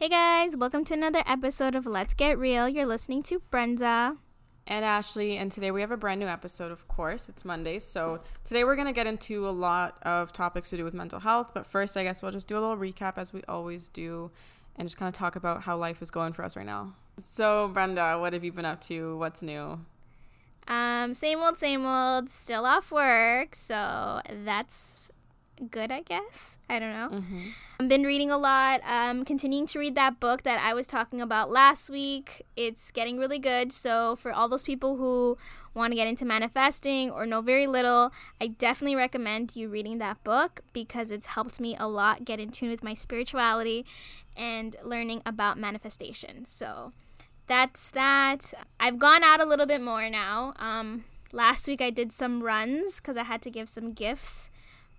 Hey guys, welcome to another episode of Let's Get Real. You're listening to Brenda. and Ashley, and today we have a brand new episode, of course. It's Monday, so today we're going to get into a lot of topics to do with mental health. But first, I guess we'll just do a little recap as we always do and just kind of talk about how life is going for us right now. So, Brenda, what have you been up to? What's new? Um, same old, same old, still off work, so that's good, I guess. I don't know. Mm-hmm. I've been reading a lot, um, continuing to read that book that I was talking about last week. It's getting really good. So, for all those people who want to get into manifesting or know very little, I definitely recommend you reading that book because it's helped me a lot get in tune with my spirituality and learning about manifestation. So, that's that. I've gone out a little bit more now. Um, last week I did some runs because I had to give some gifts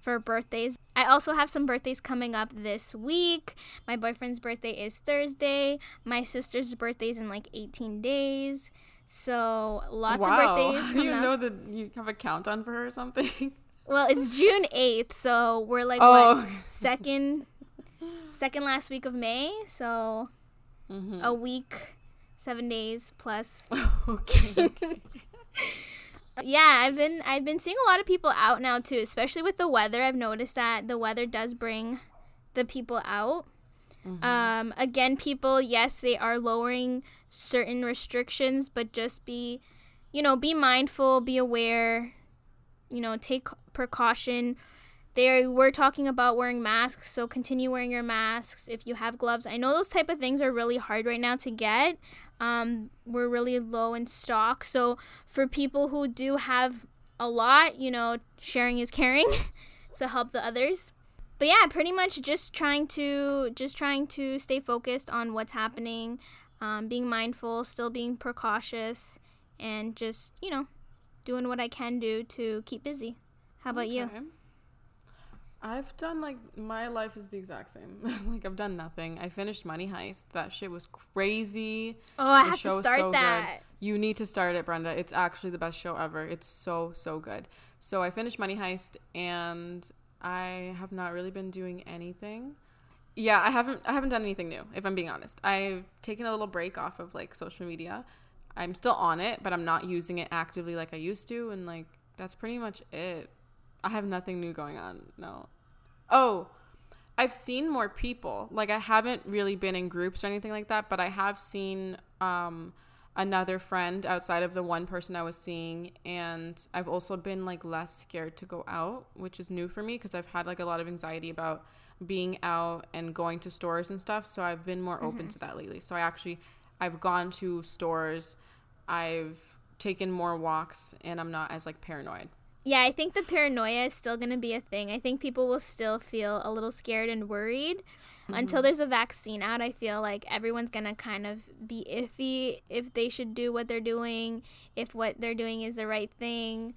for birthdays. I also have some birthdays coming up this week. My boyfriend's birthday is Thursday. My sister's birthday is in like 18 days. So lots wow. of birthdays Do you up. know that you have a countdown for her or something? well, it's June 8th, so we're like oh. what second second last week of May. So Mhm. a week, seven days plus. okay. okay. Yeah, I've been I've been seeing a lot of people out now too, especially with the weather. I've noticed that the weather does bring the people out. Mhm. Um, again, people, yes, they are lowering certain restrictions, but just be, you know, be mindful, be aware, you know, take precaution. They were talking about wearing masks, so continue wearing your masks if you have gloves. I know those type of things are really hard right now to get. Um, we're really low in stock, so for people who do have a lot, you know, sharing is caring, so help the others but yeah pretty much just trying to just trying to stay focused on what's happening um, being mindful still being precautious and just you know doing what i can do to keep busy how about you Okay. I've done like my life is the exact same. like I've done nothing. I finished Money Heist. That shit was crazy. oh i The have to start so good. that You need to start it, Brenda. It's actually the best show ever. It's so so good. So I finished Money Heist and I have not really been doing anything. Yeah, I haven't I haven't done anything new, if I'm being honest. I've taken a little break off of like social media. I'm still on it, but I'm not using it actively like I used to and like that's pretty much it. I have nothing new going on. No. Oh, I've seen more people. Like I haven't really been in groups or anything like that, but I have seen um another friend outside of the one person I was seeing and I've also been like less scared to go out, which is new for me because I've had like a lot of anxiety about being out and going to stores and stuff, so I've been more open to that lately. So I actually I've gone to stores, I've taken more walks and I'm not as like paranoid. Yeah i think the paranoia is still going to be a thing. I think people will still feel a little scared and worried until mm-hmm. there's a vaccine out. I feel like everyone's going to kind of be iffy if they should do what they're doing if what they're doing is the right thing.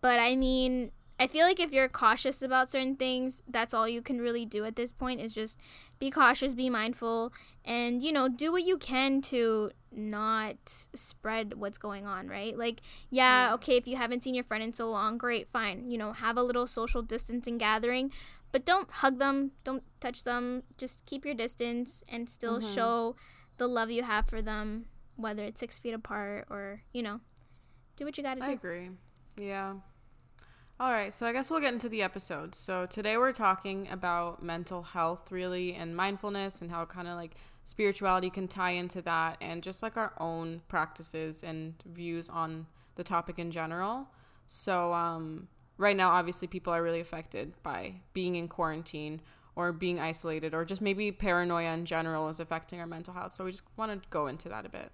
But i mean i feel like if you're cautious about certain things that's all you can really do at this point is just be cautious be mindful and you know do what you can to not spread what's going on right like yeah, okay if you haven't seen your friend in so long great fine you know have a little social distancing gathering but don't hug them don't touch them just keep your distance and still Mhm. show the love you have for them whether it's six feet apart or you know do what you gotta I do agree. Yeah. All right, so I guess we'll get into the episode. So today we're talking about mental health, really, and mindfulness, and how kind of like spirituality can tie into that, and just like our own practices and views on the topic in general. So, um, right now, obviously, people are really affected by being in quarantine or being isolated, or just maybe paranoia in general is affecting our mental health. So we just want to go into that a bit.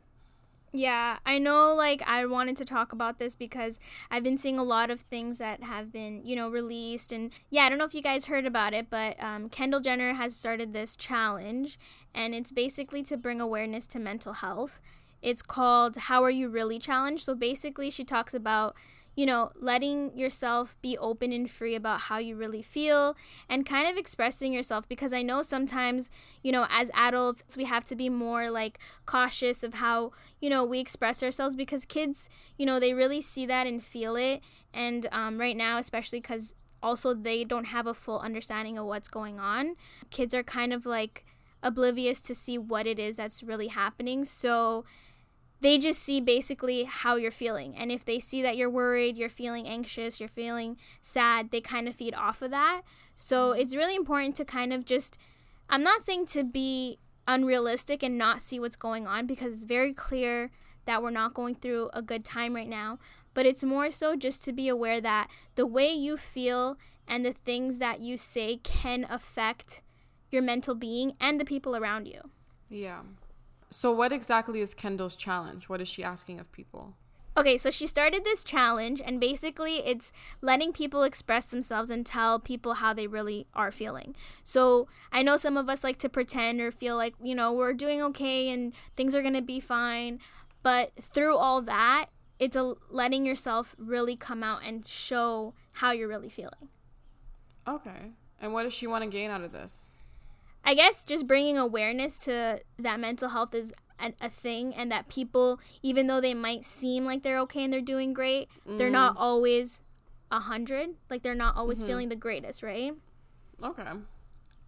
Yeah, I know like I wanted to talk about this because I've been seeing a lot of things that have been, you know, released and yeah, I don't know if you guys heard about it, but um, Kendall Jenner has started this challenge and it's basically to bring awareness to mental health. It's called How Are You Really Challenge. So basically she talks about you know, letting yourself be open and free about how you really feel and kind of expressing yourself because I know sometimes, you know, as adults, we have to be more like cautious of how, you know, we express ourselves because kids, you know, they really see that and feel it. And um, right now, especially because also they don't have a full understanding of what's going on, kids are kind of like, oblivious to see what it is that's really happening. So they just see basically how you're feeling. And if they see that you're worried, you're feeling anxious, you're feeling sad, they kind of feed off of that. So mm-hmm. it's really important to kind of just, I'm not saying to be unrealistic and not see what's going on because it's very clear that we're not going through a good time right now. But it's more so just to be aware that the way you feel and the things that you say can affect your mental being and the people around you. Yeah. So, what exactly is Kendall's challenge? What is she asking of people? Okay, so she started this challenge, and basically, it's letting people express themselves and tell people how they really are feeling. So, I know some of us like to pretend or feel like, you know, we're doing okay and things are gonna be fine. But through all that, it's a letting yourself really come out and show how you're really feeling. Okay. And what does she want to gain out of this? I guess just bringing awareness to that mental health is a, a thing and that people, even though they might seem like they're okay and they're doing great, mm. they're not mm. always a hundred. Like they're not always mm-hmm. feeling the greatest, right? Okay.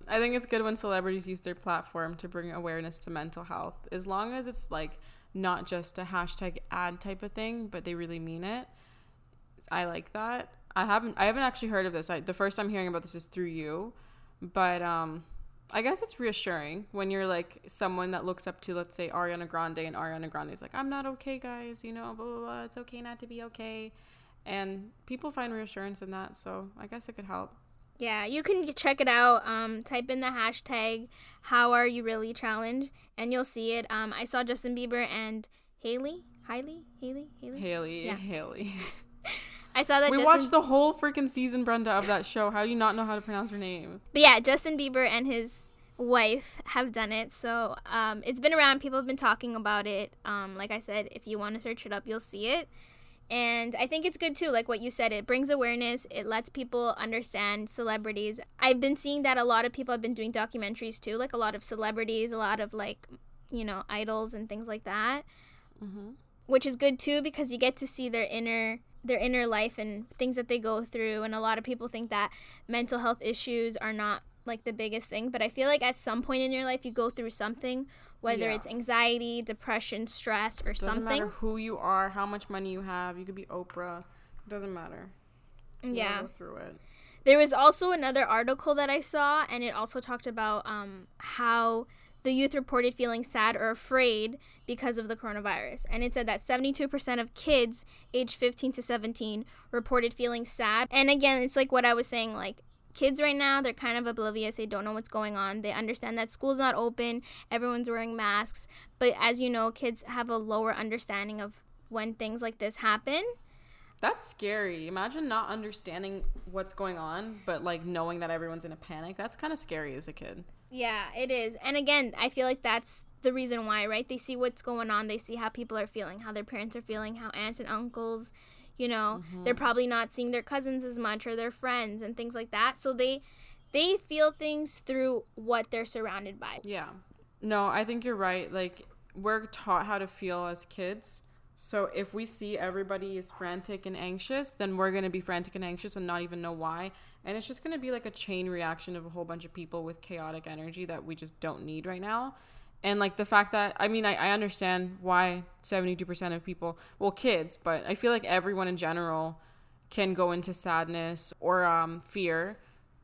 I think it's good when celebrities use their platform to bring awareness to mental health, as long as it's like not just a hashtag ad type of thing, but they really mean it. I like that. I haven't I haven't actually heard of this. I, the first time hearing about this is through you, but um, I guess it's reassuring when you're like someone that looks up to, let's say, Ariana Grande, and Ariana Grande is like, I'm not okay, guys, you know, blah, blah, blah. It's okay not to be okay. And people find reassurance in that. So I guess it could help. Yeah, you can check it out. Um, type in the hashtag How Are You Really Challenge, and you'll see it. Um, I saw Justin Bieber and Haley, Haley, Haley, Haley, Haley, yeah. Haley. I saw that. We Justin... watched the whole freaking season, Brenda, of that show. How do you not know how to pronounce her name? But yeah, Justin Bieber and his wife have done it. So um, it's been around. People have been talking about it. Um, like I said, if you want to search it up, you'll see it. And I think it's good too, like what you said, it brings awareness, it lets people understand celebrities. I've been seeing that a lot of people have been doing documentaries too, like a lot of celebrities, a lot of like, you know, idols and things like that. Mm-hmm. Which is good too because you get to see their inner their inner life and things that they go through and a lot of people think that mental health issues are not like the biggest thing but i feel like at some point in your life you go through something whether yeah. it's anxiety depression stress or doesn't something. matter who you are how much money you have you could be oprah it doesn't matter. You yeah. go through it. There was also another article that i saw and it also talked about um, how the youth reported feeling sad or afraid because of the coronavirus. And it said that 72% of kids aged 15 to 17 reported feeling sad. And again, it's like what I was saying like kids right now, they're kind of oblivious. They don't know what's going on. They understand that school's not open, everyone's wearing masks. But as you know, kids have a lower understanding of when things like this happen. That's scary. Imagine not understanding what's going on, but like knowing that everyone's in a panic. That's kind of scary as a kid. Yeah, it is. And again, I feel like that's the reason why, right? They see what's going on, they see how people are feeling, how their parents are feeling, how aunts and uncles, you know, mm-hmm. they're probably not seeing their cousins as much or their friends and things like that. So they they feel things through what they're surrounded by. Yeah. No, I think you're right. Like we're taught how to feel as kids. So if we see everybody is frantic and anxious, then we're going to be frantic and anxious and not even know why. And it's just going to be like a chain reaction of a whole bunch of people with chaotic energy that we just don't need right now. And like the fact that i mean i, I understand why 72% of people well kids but i feel like everyone in general can go into sadness or um, fear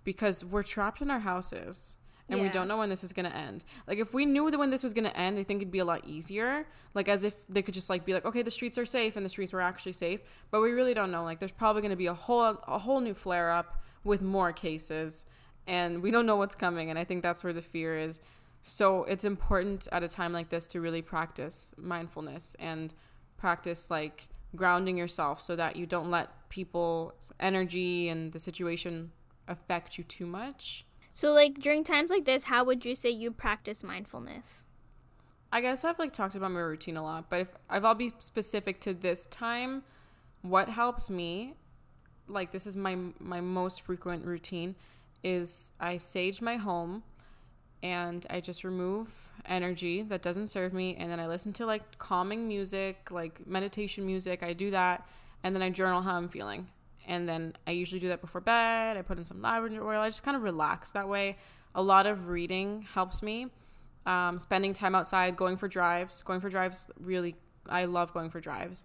because we're trapped in our houses and yeah. we don't know when this is going to end. Like if we knew that when this was going to end, I think it'd be a lot easier. Like as if they could just like be like, okay, the streets are safe and the streets were actually safe, but we really don't know. Like there's probably going to be a whole a whole new flare up with more cases and we don't know what's coming and i think that's where the fear is so it's important at a time like this to really practice mindfulness and practice like grounding yourself so that you don't let people's energy and the situation affect you too much so like during times like this how would you say you practice mindfulness i guess i've like talked about my routine a lot but if, if i'll be specific to this time what helps me like this is my my most frequent routine is I sage my home and I just remove energy that doesn't serve me and then I listen to like calming music, like meditation music. I do that and then I journal how I'm feeling. And then I usually do that before bed. I put in some lavender oil. I just kind of relax that way. A lot of reading helps me um, spending time outside, going for drives. Going for drives really, I love going for drives,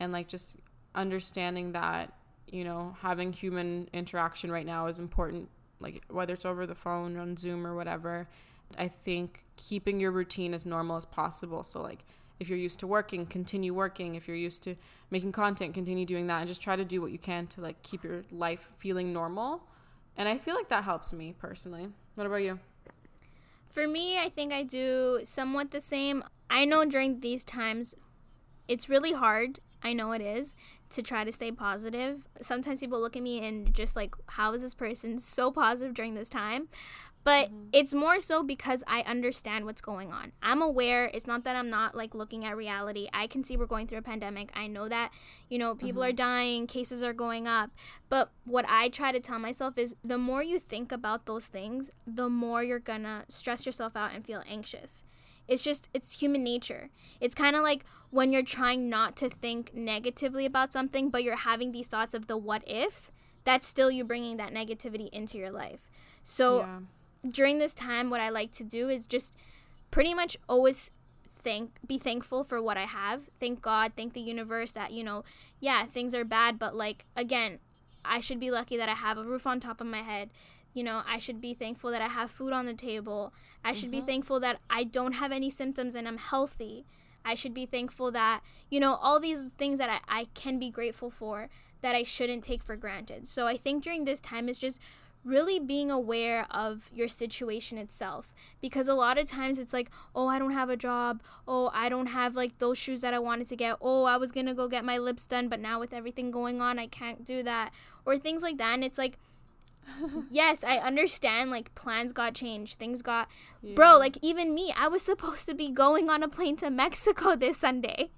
and like just understanding that you know having human interaction right now is important. Like whether it's over the phone, on Zoom, or whatever. I think keeping your routine as normal as possible. So like if you're used to working, continue working. If you're used to making content, continue doing that and just try to do what you can to like keep your life feeling normal. And I feel like that helps me personally. What about you? For me, I think I do somewhat the same. I know during these times, it's really hard. I know it is to try to stay positive. Sometimes people look at me and just like, how is this person so positive during this time? But mm-hmm. it's more so because I understand what's going on. I'm aware. It's not that I'm not like looking at reality. I can see we're going through a pandemic. I know that, you know, people mm-hmm. are dying, cases are going up. But what I try to tell myself is the more you think about those things, the more you're gonna stress yourself out and feel anxious. It's just, it's human nature. It's kind of like when you're trying not to think negatively about something, but you're having these thoughts of the what ifs, that's still you bringing that negativity into your life. So, yeah during this time, what I like to do is just pretty much always thank be thankful for what I have. Thank God, thank the universe that, you know, yeah, things are bad, but like again, I should be lucky that I have a roof on top of my head. You know, I should be thankful that I have food on the table. I should mm-hmm. be thankful that I don't have any symptoms and I'm healthy. I should be thankful that, you know, all these things that I, I can be grateful for that I shouldn't take for granted. So I think during this time is just really being aware of your situation itself. Because a lot of times it's like oh i don't have a job. Oh i don't have like those shoes that i wanted to get. Oh i was gonna go get my lips done but now with everything going on i can't do that. Or things like that and it's like yes, I understand. Like plans got changed, things got, yeah. bro. Like even me, I was supposed to be going on a plane to Mexico this Sunday,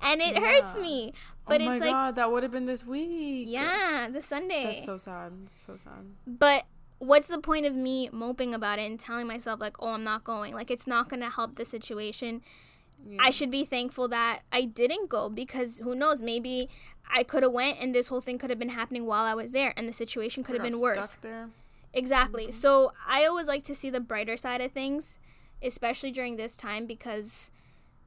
and it yeah. hurts me. Oh but oh it's like God, that would have been this week. Yeah, the Sunday. That's so sad. That's so sad. But what's the point of me moping about it and telling myself like, oh, I'm not going? Like it's not gonna help the situation. Yeah. I should be thankful that I didn't go because who knows, maybe I could have went and this whole thing could have been happening while I was there and the situation could have been worse. Exactly. Mm-hmm. So I always like to see the brighter side of things, especially during this time because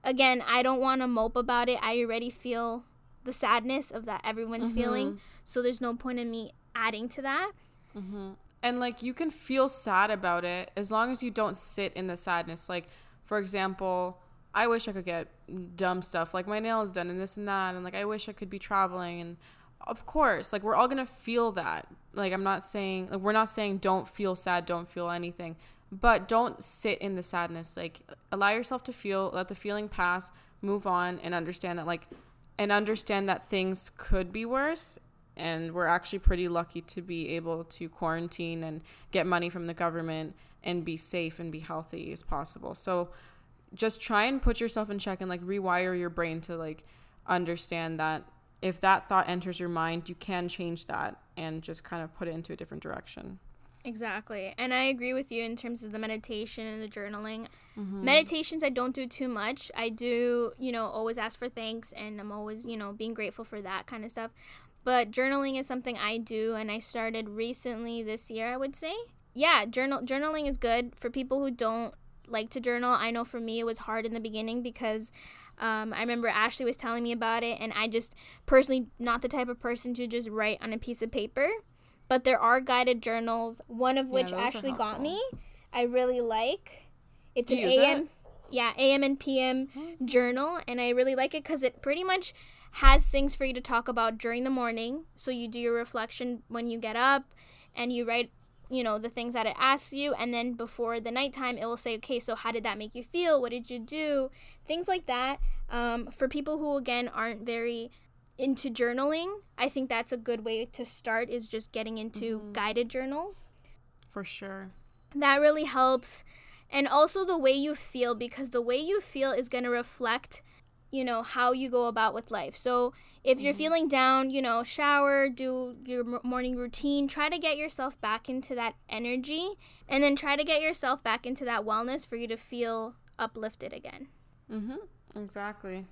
again, I don't want to mope about it. I already feel the sadness of that everyone's mm-hmm. feeling. So there's no point in me adding to that. hmm And like you can feel sad about it as long as you don't sit in the sadness. Like for example, I wish I could get dumb stuff like my nails done and this and that and like I wish I could be traveling and of course like we're all going to feel that. Like I'm not saying like we're not saying don't feel sad, don't feel anything, but don't sit in the sadness. Like allow yourself to feel, let the feeling pass, move on and understand that like and understand that things could be worse and we're actually pretty lucky to be able to quarantine and get money from the government and be safe and be healthy as possible. So just try and put yourself in check and like rewire your brain to like understand that if that thought enters your mind, you can change that and just kind of put it into a different direction. Exactly. And I agree with you in terms of the meditation and the journaling. Mm-hmm. Meditations, I don't do too much. I do, you know, always ask for thanks and I'm always, you know, being grateful for that kind of stuff. But journaling is something I do and I started recently this year, I would say. Yeah, journal journaling is good for people who don't like to journal. I know for me it was hard in the beginning because um, I remember Ashley was telling me about it, and I just personally not the type of person to just write on a piece of paper. But there are guided journals, one of which yeah, Ashley got me. I really like. It's Do an AM, yeah, AM and PM mm-hmm. journal, and I really like it because it pretty much has things for you to talk about during the morning. So you do your reflection when you get up, and you write you know the things that it asks you and then before the nighttime it will say okay so how did that make you feel? What did you do? Things like that. Um, for people who again aren't very into journaling i think that's a good way to start is just getting into mm-hmm. guided journals. For sure. That really helps. And also the way you feel because the way you feel is going to reflect you know how you go about with life. So if you're mm-hmm. feeling down you know shower do your morning routine try to get yourself back into that energy and then try to get yourself back into that wellness for you to feel uplifted again. Mhm exactly.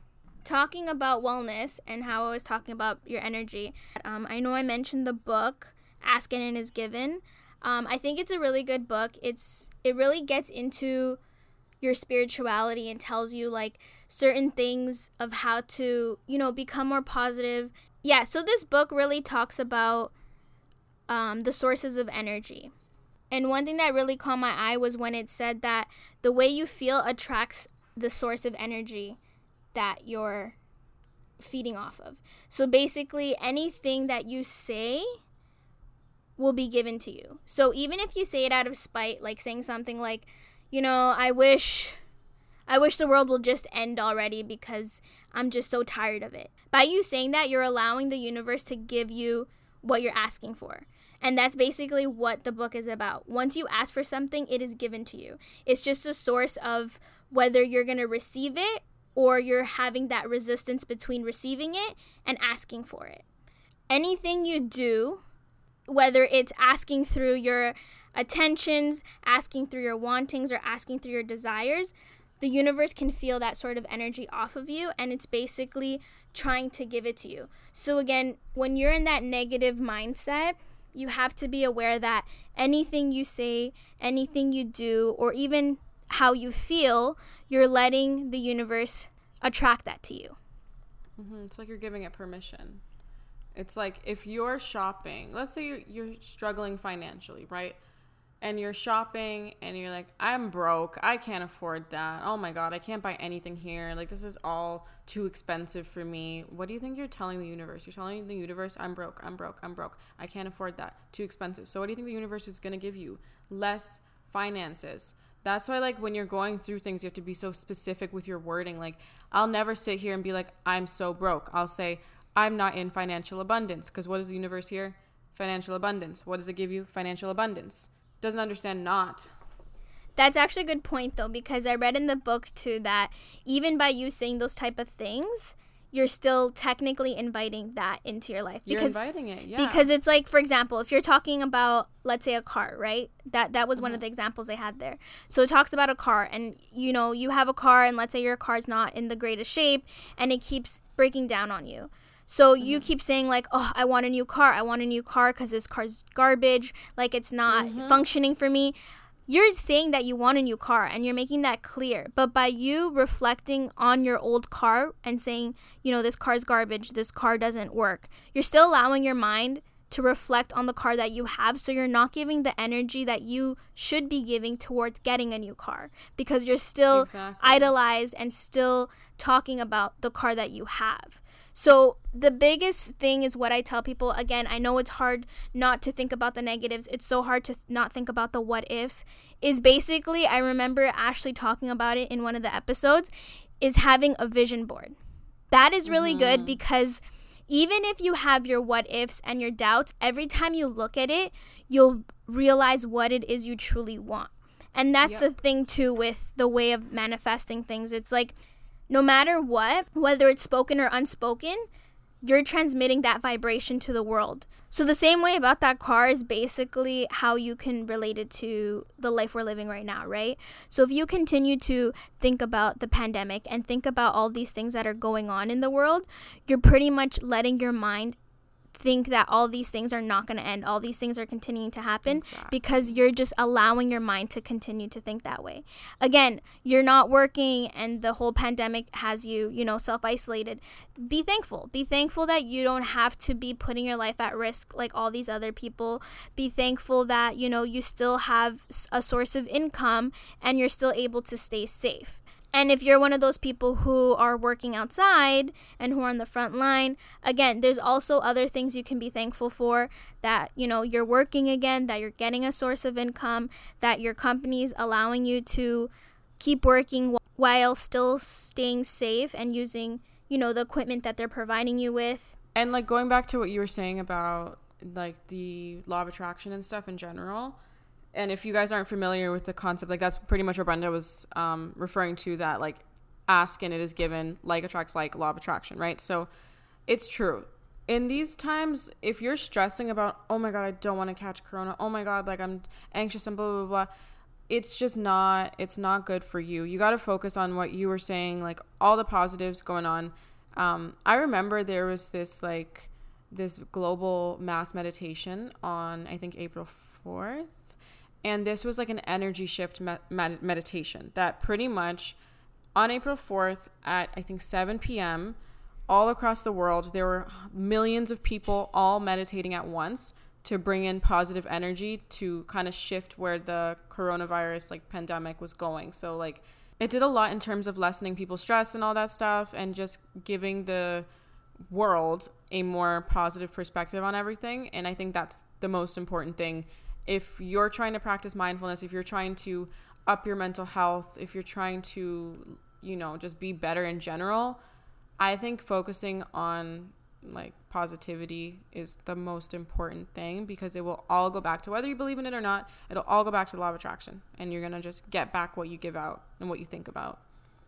Talking about wellness and how i was talking about your energy um, i know i mentioned the book ask and it is given. Um, i think it's a really good book. It's it really gets into your spirituality and tells you like certain things of how to, you know, become more positive. Yeah, so this book really talks about um, the sources of energy. And one thing that really caught my eye was when it said that the way you feel attracts the source of energy that you're feeding off of. So basically, anything that you say will be given to you. So even if you say it out of spite, like saying something like, you know, I wish I wish the world will just end already because I'm just so tired of it. By you saying that, you're allowing the universe to give you what you're asking for. And that's basically what the book is about. Once you ask for something, it is given to you. It's just a source of whether you're going to receive it or you're having that resistance between receiving it and asking for it. Anything you do, whether it's asking through your attentions, asking through your wantings, or asking through your desires, the universe can feel that sort of energy off of you and it's basically trying to give it to you. So, again, when you're in that negative mindset, you have to be aware that anything you say, anything you do, or even how you feel, you're letting the universe attract that to you. Mm-hmm. It's like you're giving it permission. It's like if you're shopping, let's say you're, you're struggling financially, right? And you're shopping and you're like, I'm broke. I can't afford that. Oh my God, I can't buy anything here. Like, this is all too expensive for me. What do you think you're telling the universe? You're telling the universe, I'm broke, I'm broke, I'm broke. I can't afford that. Too expensive. So, what do you think the universe is going to give you? Less finances that's why like when you're going through things you have to be so specific with your wording like i'll never sit here and be like i'm so broke i'll say i'm not in financial abundance because what is the universe here financial abundance what does it give you financial abundance doesn't understand not that's actually a good point though because i read in the book too that even by you saying those type of things you're still technically inviting that into your life because you're inviting it, yeah. Because it's like, for example, if you're talking about, let's say, a car, right? That that was mm-hmm. one of mm-hmm. the examples they had there. So it talks about a car, and you know, you have a car, and let's say your car's not in the greatest shape, and it keeps breaking down on you. So mm-hmm. you keep saying like, "Oh, I want a new car. I want a new car because this car's garbage. Like it's not mm-hmm. functioning for me." you're saying that you want a new car and you're making that clear. But by you reflecting on your old car and saying, you know, this car's garbage, this car doesn't work, you're still allowing your mind to reflect on the car that you have so you're not giving the energy that you should be giving towards getting a new car because you're still exactly. idolized and still talking about the car that you have. So, the biggest thing is what I tell people. Again, I know it's hard not to think about the negatives. It's so hard to th- not think about the what ifs. Is basically, I remember Ashley talking about it in one of the episodes, is having a vision board. That is really mm-hmm. good because even if you have your what ifs and your doubts, every time you look at it, you'll realize what it is you truly want. And that's yep. the thing too with the way of manifesting things. It's like no matter what, whether it's spoken or unspoken, you're transmitting that vibration to the world. So, the same way about that car is basically how you can relate it to the life we're living right now, right? So, if you continue to think about the pandemic and think about all these things that are going on in the world, you're pretty much letting your mind think that all these things are not going to end, all these things are continuing to happen exactly. because you're just allowing your mind to continue to think that way. Again, you're not working and the whole pandemic has you, you know, self isolated. Be thankful. Be thankful that you don't have to be putting your life at risk like all these other people. Be thankful that, you know, you still have a source of income and you're still able to stay safe. And if you're one of those people who are working outside and who are on the front line, again, there's also other things you can be thankful for that, you know, you're working again, that you're getting a source of income, that your company's allowing you to keep working while still staying safe and using, you know, the equipment that they're providing you with. And like going back to what you were saying about like the law of attraction and stuff in general, and if you guys aren't familiar with the concept, like that's pretty much what Brenda was um, referring to that like ask and it is given, like attracts like, law of attraction, right? So it's true. In these times, if you're stressing about, oh my God, I don't want to catch corona, oh my God, like I'm anxious and blah, blah, blah, it's just not, it's not good for you. You got to focus on what you were saying, like all the positives going on. Um, I remember there was this like, this global mass meditation on, I think, April 4th And this was like an energy shift med- med- meditation that pretty much on April 4th at I think 7 p.m., all across the world, there were millions of people all meditating at once to bring in positive energy to kind of shift where the coronavirus like pandemic was going. So like it did a lot in terms of lessening people's stress and all that stuff and just giving the world a more positive perspective on everything and I think that's the most important thing if you're trying to practice mindfulness, if you're trying to up your mental health, if you're trying to, you know, just be better in general, I think focusing on like positivity is the most important thing because it will all go back to whether you believe in it or not, it'll all go back to the law of attraction and you're going to just get back what you give out and what you think about.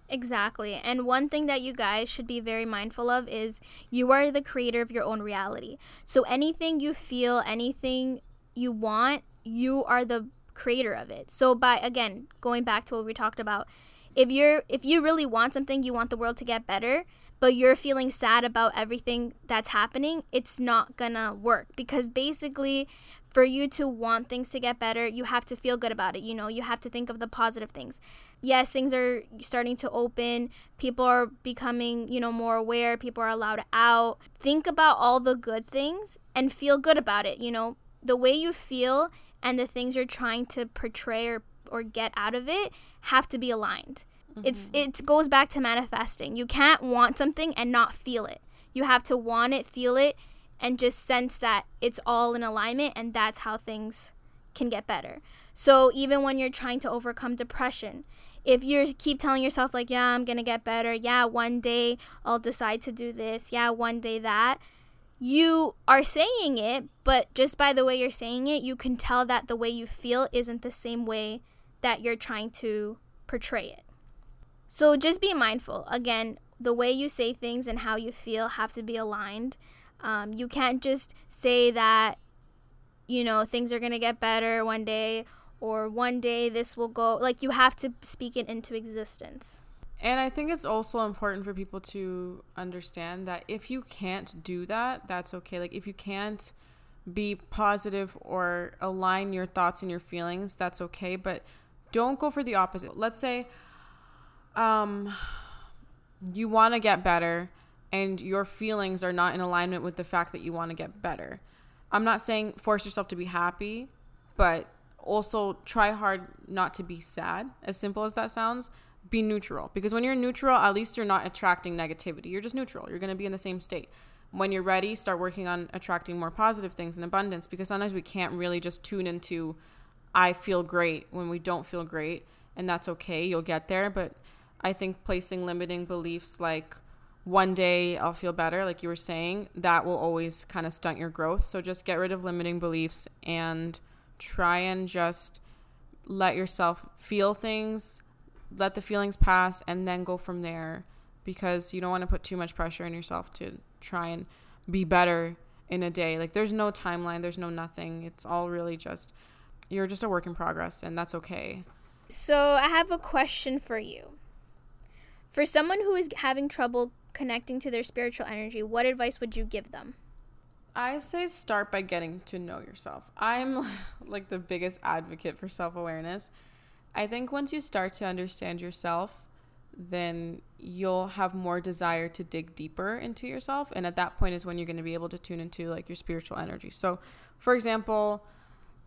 Exactly. And one thing that you guys should be very mindful of is you are the creator of your own reality. So anything you feel, anything you want, you are the creator of it. So by again, going back to what we talked about, if you're if you really want something, you want the world to get better, but you're feeling sad about everything that's happening, it's not gonna work because basically for you to want things to get better, you have to feel good about it. You know, you have to think of the positive things. Yes, things are starting to open. People are becoming, you know, more aware. People are allowed out. Think about all the good things and feel good about it. You know, the way you feel and the things you're trying to portray or, or get out of it have to be aligned. Mm-hmm. It's it goes back to manifesting. You can't want something and not feel it. You have to want it, feel it, and just sense that it's all in alignment and that's how things can get better. So even when you're trying to overcome depression, if you keep telling yourself like, yeah, I'm going to get better. Yeah, one day I'll decide to do this. Yeah, one day that. You are saying it, but just by the way you're saying it, you can tell that the way you feel isn't the same way that you're trying to portray it. So just be mindful. Again, the way you say things and how you feel have to be aligned. Um, you can't just say that, you know, things are going to get better one day or one day this will go. Like, you have to speak it into existence. And I think it's also important for people to understand that if you can't do that, that's okay. Like, if you can't be positive or align your thoughts and your feelings, that's okay. But don't go for the opposite. Let's say, um, you want to get better and your feelings are not in alignment with the fact that you want to get better. I'm not saying force yourself to be happy, but also try hard not to be sad, as simple as that sounds. Be neutral because when you're neutral, at least you're not attracting negativity. You're just neutral. You're going to be in the same state. When you're ready, start working on attracting more positive things and abundance because sometimes we can't really just tune into I feel great when we don't feel great, and that's okay. You'll get there, but I think placing limiting beliefs like one day I'll feel better, like you were saying, that will always kind of stunt your growth. So just get rid of limiting beliefs and try and just let yourself feel things, let the feelings pass, and then go from there because you don't want to put too much pressure on yourself to try and be better in a day. Like there's no timeline, there's no nothing. It's all really just you're just a work in progress and that's okay. So, I have a question for you. For someone who is having trouble connecting to their spiritual energy, what advice would you give them? I say start by getting to know yourself. I'm like the biggest advocate for self awareness. I think once you start to understand yourself, then you'll have more desire to dig deeper into yourself. And at that point is when you're going to be able to tune into like your spiritual energy. So, for example,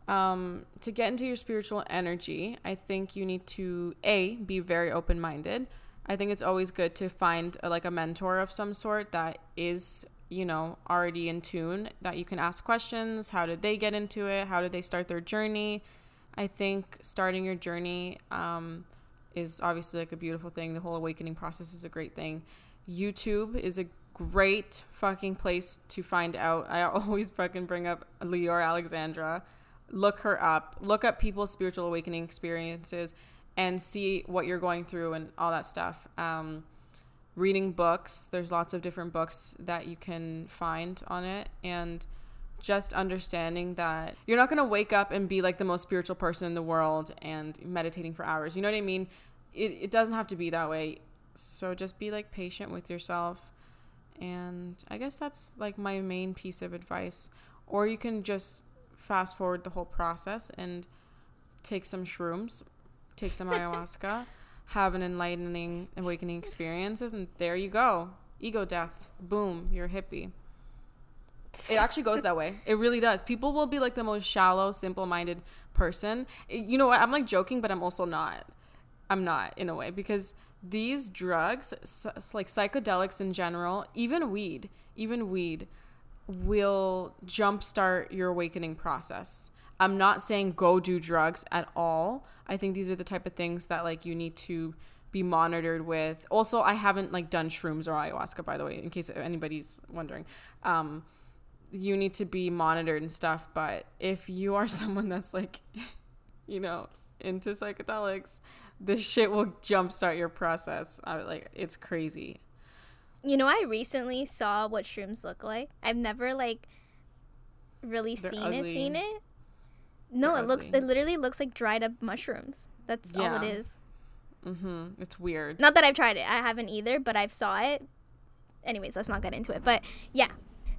um, to get into your spiritual energy, I think you need to A, be very open minded. I think it's always good to find a, like a mentor of some sort that is, you know, already in tune, that you can ask questions. How did they get into it? How did they start their journey? I think starting your journey um, is obviously like a beautiful thing. The whole awakening process is a great thing. YouTube is a great fucking place to find out. I always fucking bring up Leeor Alexandra. Look her up. Look up people's spiritual awakening experiences and see what you're going through and all that stuff. Um, reading books, there's lots of different books that you can find on it. And just understanding that you're not going to wake up and be like the most spiritual person in the world and meditating for hours. You know what I mean? It, it doesn't have to be that way. So just be like patient with yourself. And I guess that's like my main piece of advice. Or you can just fast forward the whole process and take some shrooms, take some ayahuasca, have an enlightening, awakening experiences, and there you go. Ego death. Boom, you're a hippie. It actually goes that way. It really does. People will be like the most shallow, simple minded person. You know what? I'm like joking, but I'm also not. I'm not in a way because these drugs, like psychedelics in general, even weed, even weed, will jumpstart your awakening process. I'm not saying go do drugs at all. I think these are the type of things that like you need to be monitored with. Also, I haven't like done shrooms or ayahuasca, by the way, in case anybody's wondering. Um, you need to be monitored and stuff. But if you are someone that's like, you know, into psychedelics, this shit will jumpstart your process. I, like it's crazy. You know, I recently saw what shrooms look like. I've never like really They're seen ugly. it. Seen it. No, They're it ugly. looks. It literally looks like dried up mushrooms. That's yeah. all it is. Mhm. It's weird. Not that I've tried it. I haven't either, but I've saw it. Anyways, let's not get into it. But yeah,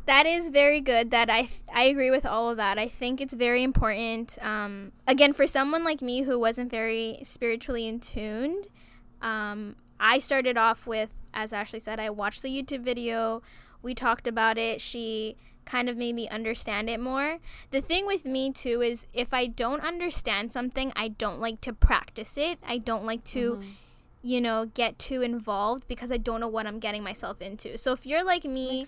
that is very good. That I I agree with all of that. I think it's very important. Um, again, for someone like me who wasn't very spiritually in tuned, um, I started off with, as Ashley said, I watched the YouTube video. We talked about it. She kind of made me understand it more. The thing with me too is if I don't understand something, I don't like to practice it. I don't like to mm-hmm. You know, get too involved because I don't know what I'm getting myself into. So if you're like me,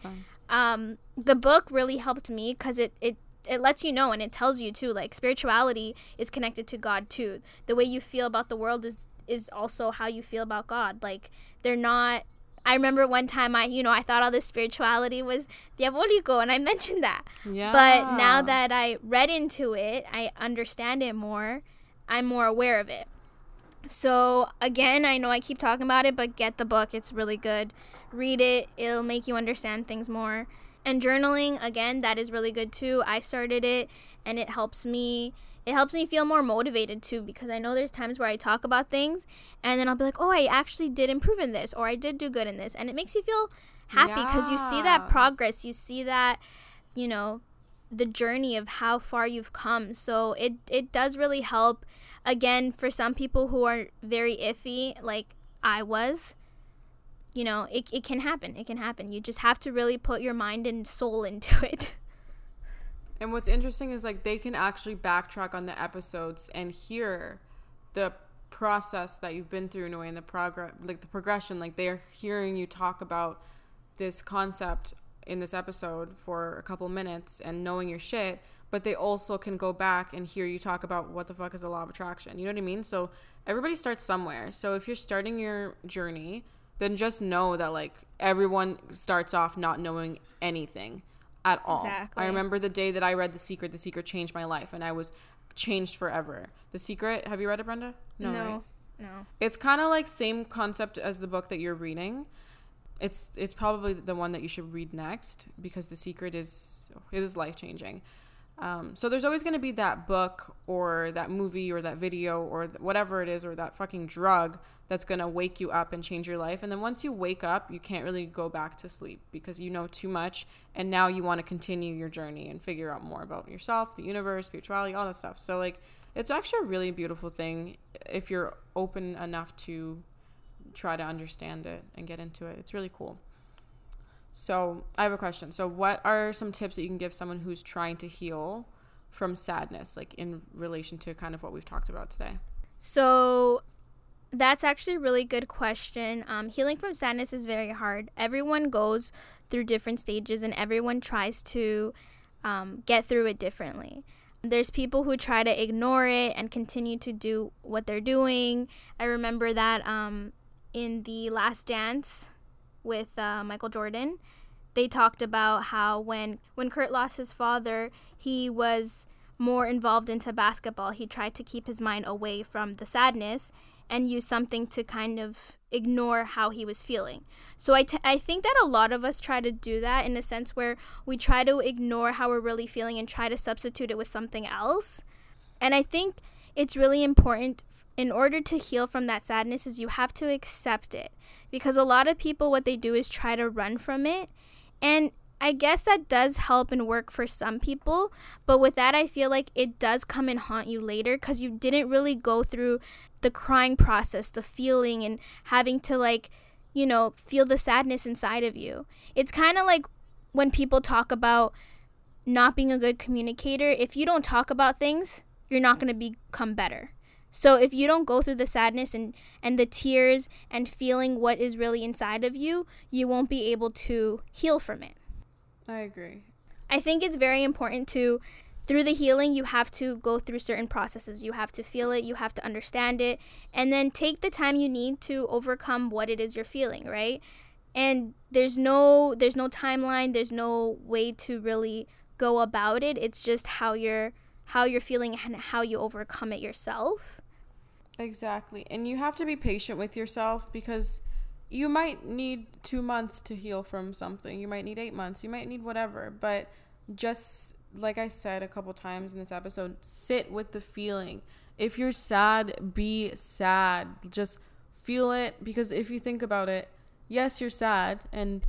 um the book really helped me cuz it it it lets you know and it tells you too like spirituality is connected to God too. The way you feel about the world is is also how you feel about God. Like they're not I remember one time I, you know, I thought all this spirituality was diabolico, and I mentioned that. Yeah. But now that I read into it, I understand it more. I'm more aware of it. So again, I know I keep talking about it, but get the book. It's really good. Read it. It'll make you understand things more. And journaling, again, that is really good too. I started it, and it helps me it helps me feel more motivated too because I know there's times where I talk about things and then I'll be like, oh, I actually did improve in this or I did do good in this. And it makes you feel happy because yeah. you see that progress. You see that, you know, the journey of how far you've come. So it, it does really help. Again, for some people who are very iffy, like I was, you know, it, it can happen. It can happen. You just have to really put your mind and soul into it. And what's interesting is like they can actually backtrack on the episodes and hear the process that you've been through in a way and the progress like the progression like they're hearing you talk about this concept in this episode for a couple minutes and knowing your shit but they also can go back and hear you talk about what the fuck is the law of attraction you know what i mean so everybody starts somewhere so if you're starting your journey then just know that like everyone starts off not knowing anything at all. Exactly. I remember the day that I read The Secret. The Secret changed my life, and I was changed forever. The Secret. Have you read it, Brenda? No. No. Right? No. It's kind of like same concept as the book that you're reading. It's it's probably the one that you should read next because The Secret is it is life changing. Um, so there's always going to be that book or that movie or that video or whatever it is or that fucking drug that's going to wake you up and change your life. And then once you wake up, you can't really go back to sleep because you know too much. And now you want to continue your journey and figure out more about yourself, the universe, spirituality, all that stuff. So, like, it's actually a really beautiful thing if you're open enough to try to understand it and get into it. It's really cool. So, I have a question. So, what are some tips that you can give someone who's trying to heal from sadness, like in relation to kind of what we've talked about today? So, that's actually a really good question. Um, healing from sadness is very hard. Everyone goes through different stages and everyone tries to um, get through it differently. There's people who try to ignore it and continue to do what they're doing. I remember that um, in the last dance, with uh, Michael Jordan, they talked about how when when Kurt lost his father, he was more involved into basketball. He tried to keep his mind away from the sadness and use something to kind of ignore how he was feeling. So I, t- I think that a lot of us try to do that in a sense where we try to ignore how we're really feeling and try to substitute it with something else. And I think it's really important in order to heal from that sadness is you have to accept it because a lot of people what they do is try to run from it and I guess that does help and work for some people, but with that, I feel like it does come and haunt you later because you didn't really go through the crying process, the feeling, and having to, like, you know, feel the sadness inside of you. It's kind of like when people talk about not being a good communicator, if you don't talk about things, you're not going to become better. So if you don't go through the sadness and and the tears and feeling what is really inside of you, you won't be able to heal from it. I agree. I think it's very important to through the healing you have to go through certain processes. You have to feel it, you have to understand it, and then take the time you need to overcome what it is you're feeling, right? And there's no there's no timeline, there's no way to really go about it. It's just how you're how you're feeling and how you overcome it yourself. Exactly. And you have to be patient with yourself because you might need two months to heal from something. You might need eight months. You might need whatever. But just like I said a couple times in this episode, sit with the feeling. If you're sad, be sad. Just feel it because if you think about it, yes, you're sad and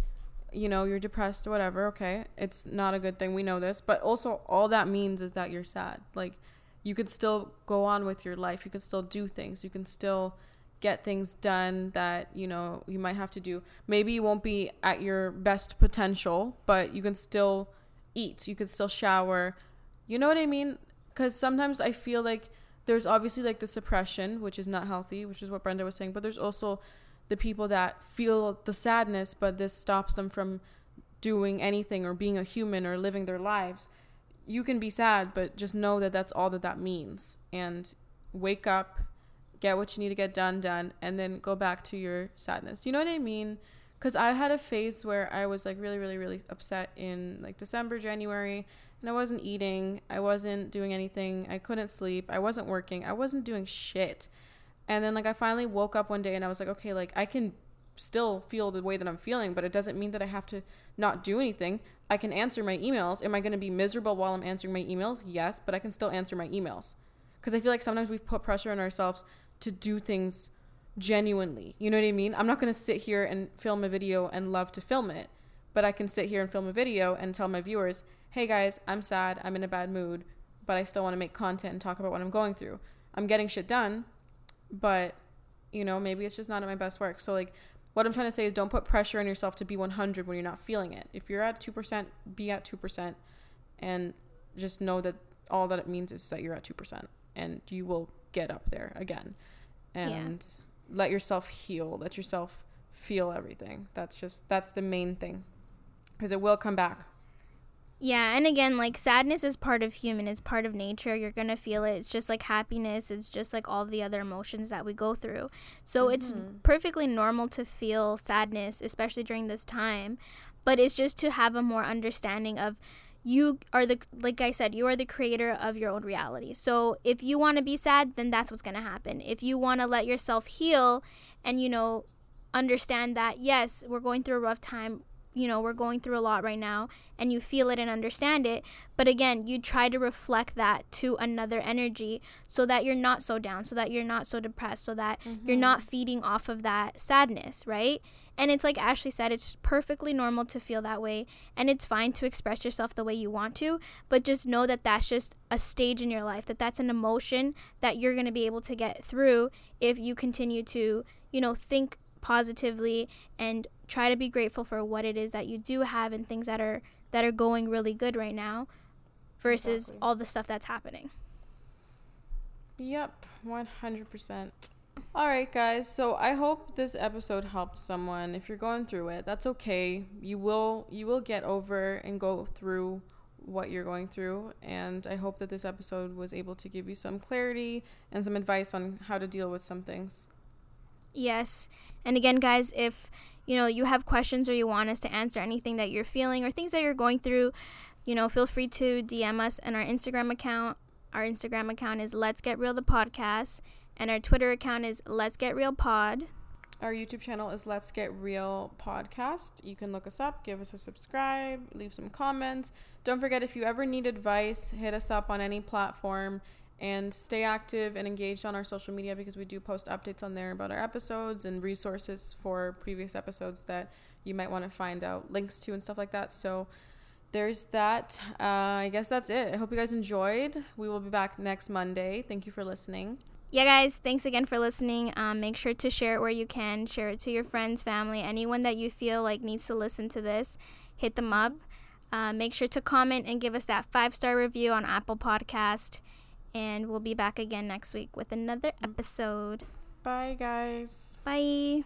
you know, you're depressed or whatever, okay, it's not a good thing. We know this. But also, all that means is that you're sad. Like, you could still go on with your life. You can still do things. You can still get things done that, you know, you might have to do. Maybe you won't be at your best potential, but you can still eat. You can still shower. You know what I mean? Because sometimes I feel like there's obviously like the suppression, which is not healthy, which is what Brenda was saying, but there's also the people that feel the sadness, but this stops them from doing anything or being a human or living their lives. You can be sad, but just know that that's all that that means. And wake up, get what you need to get done, done, and then go back to your sadness. You know what I mean? Because I had a phase where I was like really, really, really upset in like December, January, and I wasn't eating, I wasn't doing anything, I couldn't sleep, I wasn't working, I wasn't doing shit. And then like I finally woke up one day and I was like, okay, like I can still feel the way that I'm feeling, but it doesn't mean that I have to not do anything. I can answer my emails. Am I going to be miserable while I'm answering my emails? Yes, but I can still answer my emails. Cuz I feel like sometimes we've put pressure on ourselves to do things genuinely. You know what I mean? I'm not going to sit here and film a video and love to film it, but I can sit here and film a video and tell my viewers, "Hey guys, I'm sad. I'm in a bad mood, but I still want to make content and talk about what I'm going through. I'm getting shit done, but you know maybe it's just not at my best work. So like what i'm trying to say is don't put pressure on yourself to be 100 when you're not feeling it. If you're at 2% be at 2% and just know that all that it means is that you're at 2% and you will get up there again. And yeah. let yourself heal let yourself feel everything. That's just that's the main thing. Because it will come back yeah, and again, like sadness is part of human, it's part of nature. You're gonna feel it. It's just like happiness, it's just like all the other emotions that we go through. So mm-hmm. it's perfectly normal to feel sadness, especially during this time. But it's just to have a more understanding of you are the like I said, you are the creator of your own reality. So if you want to be sad, then that's what's going to happen. If you want to let yourself heal and you know understand that yes, we're going through a rough time, you know, we're going through a lot right now and you feel it and understand it. But again, you try to reflect that to another energy so that you're not so down, so that you're not so depressed, so that mm-hmm. you're not feeding off of that sadness, right? And it's like Ashley said, it's perfectly normal to feel that way and it's fine to express yourself the way you want to, but just know that that's just a stage in your life, that that's an emotion that you're going to be able to get through if you continue to, you know, think positively and try to be grateful for what it is that you do have and things that are that are going really good right now versus exactly. all the stuff that's happening. Yep, 100%. All right, guys. So I hope this episode helped someone. If you're going through it, that's okay. You will you will get over and go through what you're going through, and I hope that this episode was able to give you some clarity and some advice on how to deal with some things. Yes. And again, guys, if you know you have questions or you want us to answer anything that you're feeling or things that you're going through, you know, feel free to DM us and our Instagram account. Our Instagram account is Let's Get Real the podcast, and our Twitter account is Let's Get Real Pod. Our YouTube channel is Let's Get Real Podcast. You can look us up, give us a subscribe, leave some comments. Don't forget if you ever need advice, hit us up on any platform and stay active and engaged on our social media because we do post updates on there about our episodes and resources for previous episodes that you might want to find out links to and stuff like that. So there's that. Uh, I guess that's it. I hope you guys enjoyed. We will be back next Monday. Thank you for listening. Yeah, guys, thanks again for listening. Um, make sure to share it where you can. Share it to your friends, family, anyone that you feel like needs to listen to this. Hit them up. Uh, make sure to comment and give us that five star review on Apple Podcast. And we'll be back again next week with another mm. episode. Bye, guys. Bye.